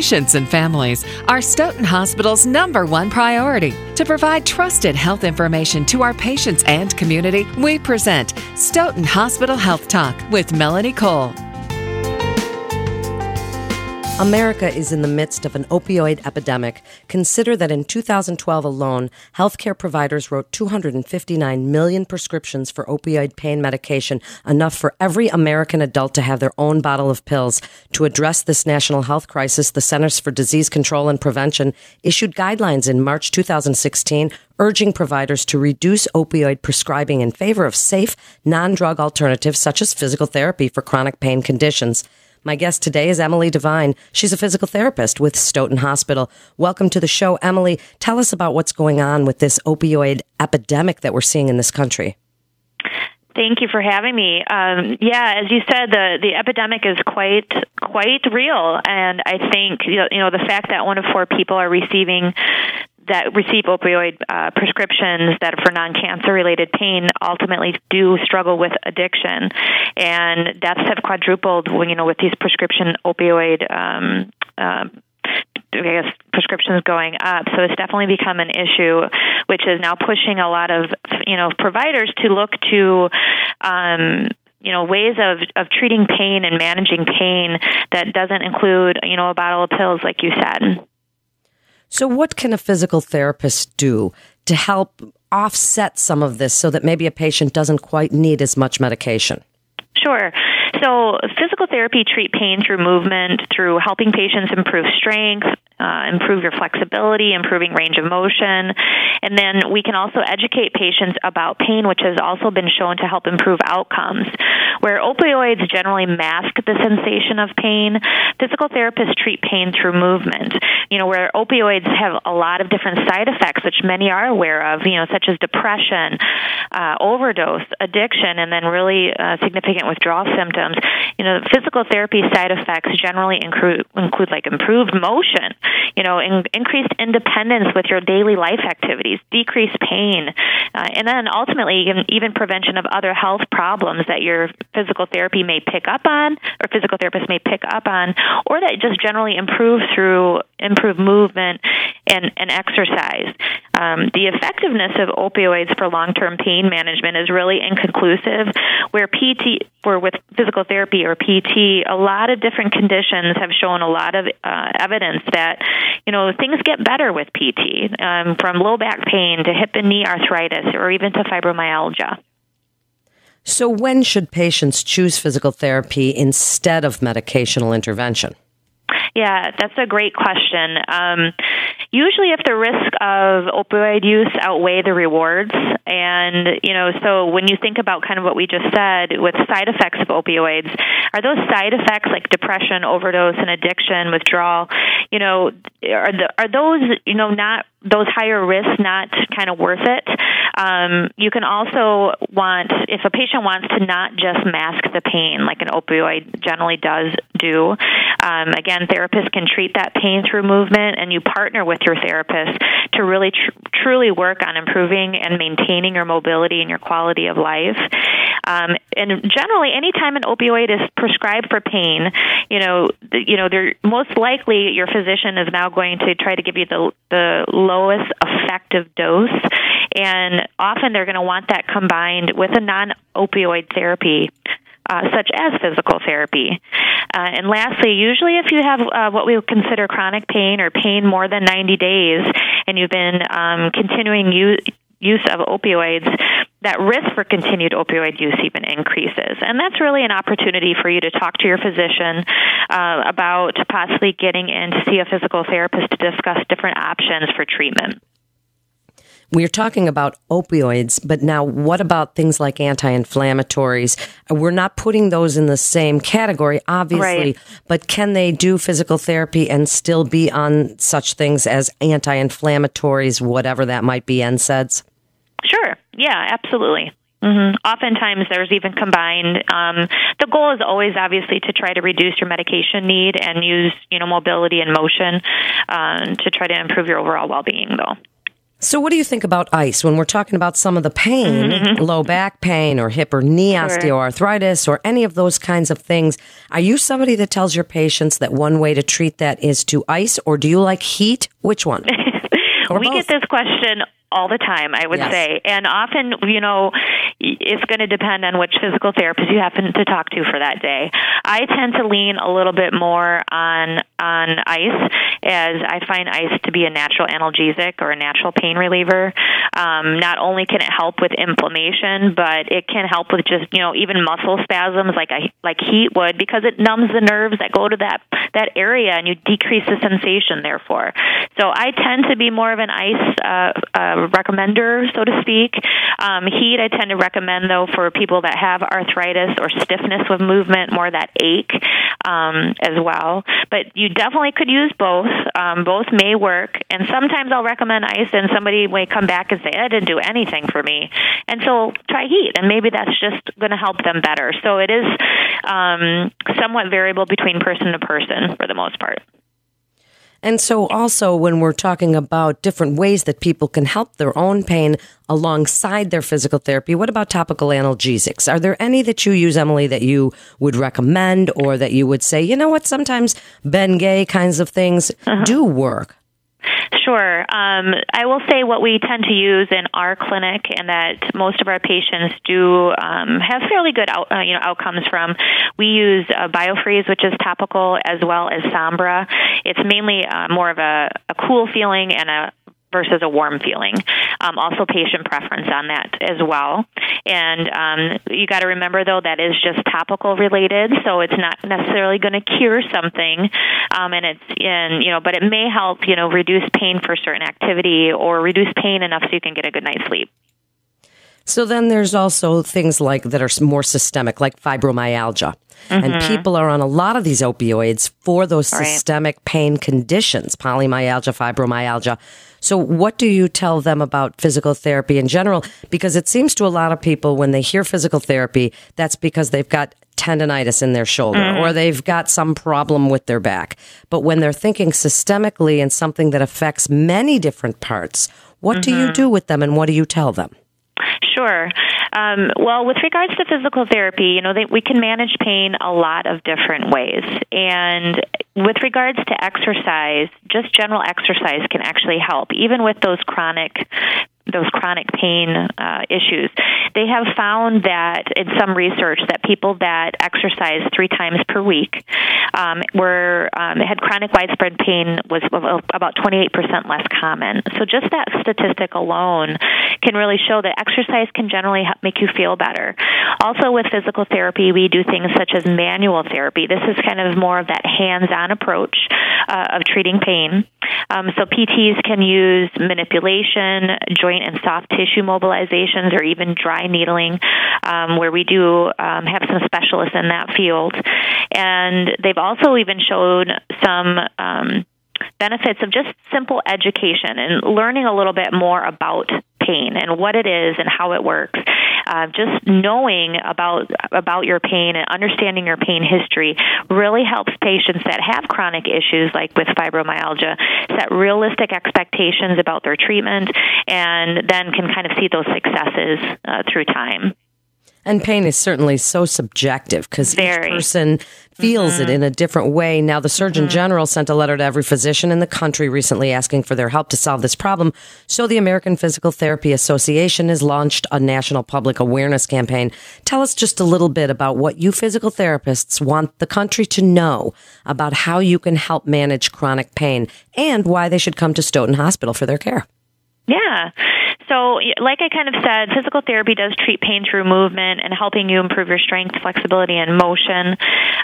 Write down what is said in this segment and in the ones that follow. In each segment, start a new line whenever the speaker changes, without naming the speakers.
Patients and families are Stoughton Hospital's number one priority. To provide trusted health information to our patients and community, we present Stoughton Hospital Health Talk with Melanie Cole.
America is in the midst of an opioid epidemic. Consider that in 2012 alone, healthcare providers wrote 259 million prescriptions for opioid pain medication, enough for every American adult to have their own bottle of pills. To address this national health crisis, the Centers for Disease Control and Prevention issued guidelines in March 2016 urging providers to reduce opioid prescribing in favor of safe, non-drug alternatives such as physical therapy for chronic pain conditions. My guest today is Emily Devine. She's a physical therapist with Stoughton Hospital. Welcome to the show, Emily. Tell us about what's going on with this opioid epidemic that we're seeing in this country.
Thank you for having me. Um, yeah, as you said, the the epidemic is quite quite real, and I think you know, you know the fact that one of four people are receiving that receive opioid uh, prescriptions that are for non-cancer related pain ultimately do struggle with addiction, and deaths have quadrupled. You know with these prescription opioid. Um, uh, I guess prescriptions going up. So it's definitely become an issue, which is now pushing a lot of you know providers to look to um, you know ways of of treating pain and managing pain that doesn't include you know a bottle of pills, like you said.
So, what can a physical therapist do to help offset some of this so that maybe a patient doesn't quite need as much medication?
Sure. So, physical therapy treat pain through movement, through helping patients improve strength, uh, improve your flexibility, improving range of motion. And then we can also educate patients about pain, which has also been shown to help improve outcomes. Where opioids generally mask the sensation of pain, physical therapists treat pain through movement. You know, where opioids have a lot of different side effects, which many are aware of, you know, such as depression, uh, overdose, addiction, and then really uh, significant withdrawal symptoms. You know, physical therapy side effects generally include, include like improved motion, you know, in, increased independence with your daily life activities, decreased pain, uh, and then ultimately even, even prevention of other health problems that your physical therapy may pick up on, or physical therapists may pick up on, or that just generally improve through improved movement and, and exercise. Um, the effectiveness of opioids for long-term pain management is really inconclusive. Where PT, where with physical therapy or PT, a lot of different conditions have shown a lot of uh, evidence that you know things get better with PT, um, from low back pain to hip and knee arthritis, or even to fibromyalgia.
So, when should patients choose physical therapy instead of medicational intervention?
Yeah, that's a great question. Um, usually, if the risk of opioid use outweigh the rewards, and you know, so when you think about kind of what we just said with side effects of opioids, are those side effects like depression, overdose, and addiction, withdrawal? You know, are the, are those you know not those higher risks not kind of worth it. Um, you can also want, if a patient wants to not just mask the pain like an opioid generally does do, um, again, therapists can treat that pain through movement, and you partner with your therapist to really tr- truly work on improving and maintaining your mobility and your quality of life. Um, and generally, anytime an opioid is prescribed for pain, you know, you know, they're most likely your physician is now going to try to give you the the lowest effective dose. And often they're going to want that combined with a non opioid therapy. Uh, such as physical therapy. Uh, and lastly, usually if you have uh, what we would consider chronic pain or pain more than 90 days and you've been um, continuing use, use of opioids, that risk for continued opioid use even increases. And that's really an opportunity for you to talk to your physician uh, about possibly getting in to see a physical therapist to discuss different options for treatment.
We're talking about opioids, but now what about things like anti-inflammatories? We're not putting those in the same category, obviously, right. but can they do physical therapy and still be on such things as anti-inflammatories, whatever that might be, NSAIDs?
Sure. Yeah, absolutely. Mm-hmm. Oftentimes, there's even combined. Um, the goal is always, obviously, to try to reduce your medication need and use, you know, mobility and motion uh, to try to improve your overall well-being, though.
So, what do you think about ice when we're talking about some of the pain, mm-hmm. low back pain or hip or knee sure. osteoarthritis or any of those kinds of things? Are you somebody that tells your patients that one way to treat that is to ice, or do you like heat? Which one?
we both? get this question all the time, I would yes. say. And often, you know, it's going to depend on which physical therapist you happen to talk to for that day. I tend to lean a little bit more on on ice, as I find ice to be a natural analgesic or a natural pain reliever. Um, not only can it help with inflammation, but it can help with just you know even muscle spasms like I, like heat would because it numbs the nerves that go to that that area and you decrease the sensation. Therefore, so I tend to be more of an ice. Uh, uh, recommender, so to speak. Um, heat, I tend to recommend though for people that have arthritis or stiffness with movement, more that ache um, as well. But you definitely could use both. Um, both may work, and sometimes I'll recommend ice, and somebody may come back and say, "I didn't do anything for me," and so try heat, and maybe that's just going to help them better. So it is um, somewhat variable between person to person for the most part.
And so, also, when we're talking about different ways that people can help their own pain alongside their physical therapy, what about topical analgesics? Are there any that you use, Emily, that you would recommend or that you would say, you know what, sometimes Ben Gay kinds of things uh-huh. do work?
Sure. Um, I will say what we tend to use in our clinic, and that most of our patients do um, have fairly good out, uh, you know outcomes from. We use uh, Biofreeze, which is topical, as well as Sombra. It's mainly uh, more of a, a cool feeling and a versus a warm feeling. Um, also, patient preference on that as well. And um, you got to remember, though, that is just topical related, so it's not necessarily going to cure something. Um, and it's in, you know, but it may help, you know, reduce pain for certain activity or reduce pain enough so you can get a good night's sleep.
So then there's also things like that are more systemic, like fibromyalgia. Mm-hmm. And people are on a lot of these opioids for those right. systemic pain conditions, polymyalgia, fibromyalgia. So, what do you tell them about physical therapy in general? Because it seems to a lot of people when they hear physical therapy, that's because they've got tendonitis in their shoulder mm-hmm. or they've got some problem with their back. But when they're thinking systemically and something that affects many different parts, what mm-hmm. do you mm-hmm. do with them and what do you tell them?
Sure. Um, well, with regards to physical therapy, you know, they, we can manage pain a lot of different ways. And with regards to exercise, just general exercise can actually help, even with those chronic those chronic pain uh, issues. They have found that in some research that people that exercise three times per week um, were um, had chronic widespread pain was about 28% less common. So just that statistic alone can really show that exercise can generally help make you feel better. Also with physical therapy, we do things such as manual therapy. This is kind of more of that hands-on approach uh, of treating pain. Um, so PTs can use manipulation, joint and soft tissue mobilizations, or even dry needling, um, where we do um, have some specialists in that field. And they've also even shown some um, benefits of just simple education and learning a little bit more about pain and what it is and how it works. Uh, just knowing about about your pain and understanding your pain history really helps patients that have chronic issues like with fibromyalgia set realistic expectations about their treatment and then can kind of see those successes uh, through time.
And pain is certainly so subjective because each person feels mm-hmm. it in a different way. Now, the Surgeon mm-hmm. General sent a letter to every physician in the country recently asking for their help to solve this problem. So the American Physical Therapy Association has launched a national public awareness campaign. Tell us just a little bit about what you physical therapists want the country to know about how you can help manage chronic pain and why they should come to Stoughton Hospital for their care.
Yeah. So, like I kind of said, physical therapy does treat pain through movement and helping you improve your strength, flexibility, and motion.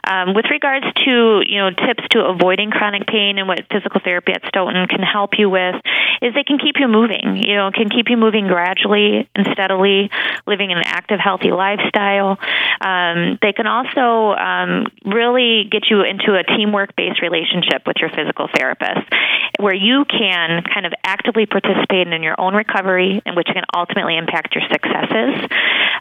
Um, with regards to you know tips to avoiding chronic pain and what physical therapy at Stoughton can help you with is they can keep you moving. You know, can keep you moving gradually and steadily, living an active, healthy lifestyle. Um, they can also um, really get you into a teamwork-based relationship with your physical therapist, where you can kind of actively participate in your own recovery and which can ultimately impact your successes.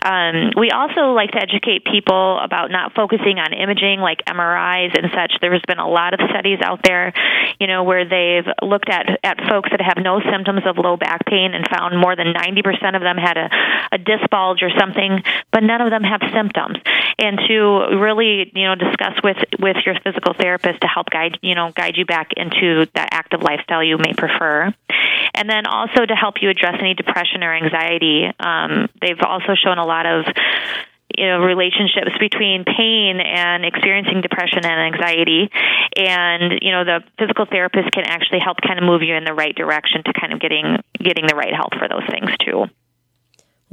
Um, we also like to educate people about not focusing on imaging like MRIs and such. There's been a lot of studies out there, you know, where they've looked at at folks that have no symptoms of low back pain and found more than 90% of them had a, a disc bulge or something, but none of them have symptoms. And to really, you know, discuss with with your physical therapist to help guide, you know, guide you back into that active lifestyle you may prefer. And then also to help you address any depression or anxiety. Um, they've also shown a lot of you know relationships between pain and experiencing depression and anxiety and you know the physical therapist can actually help kind of move you in the right direction to kind of getting getting the right help for those things too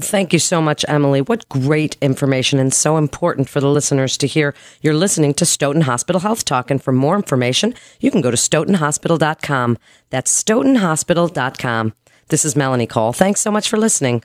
Thank you so much, Emily. What great information and so important for the listeners to hear. You're listening to Stoughton Hospital Health Talk, and for more information, you can go to stoughtonhospital.com. That's stoughtonhospital.com. This is Melanie Cole. Thanks so much for listening.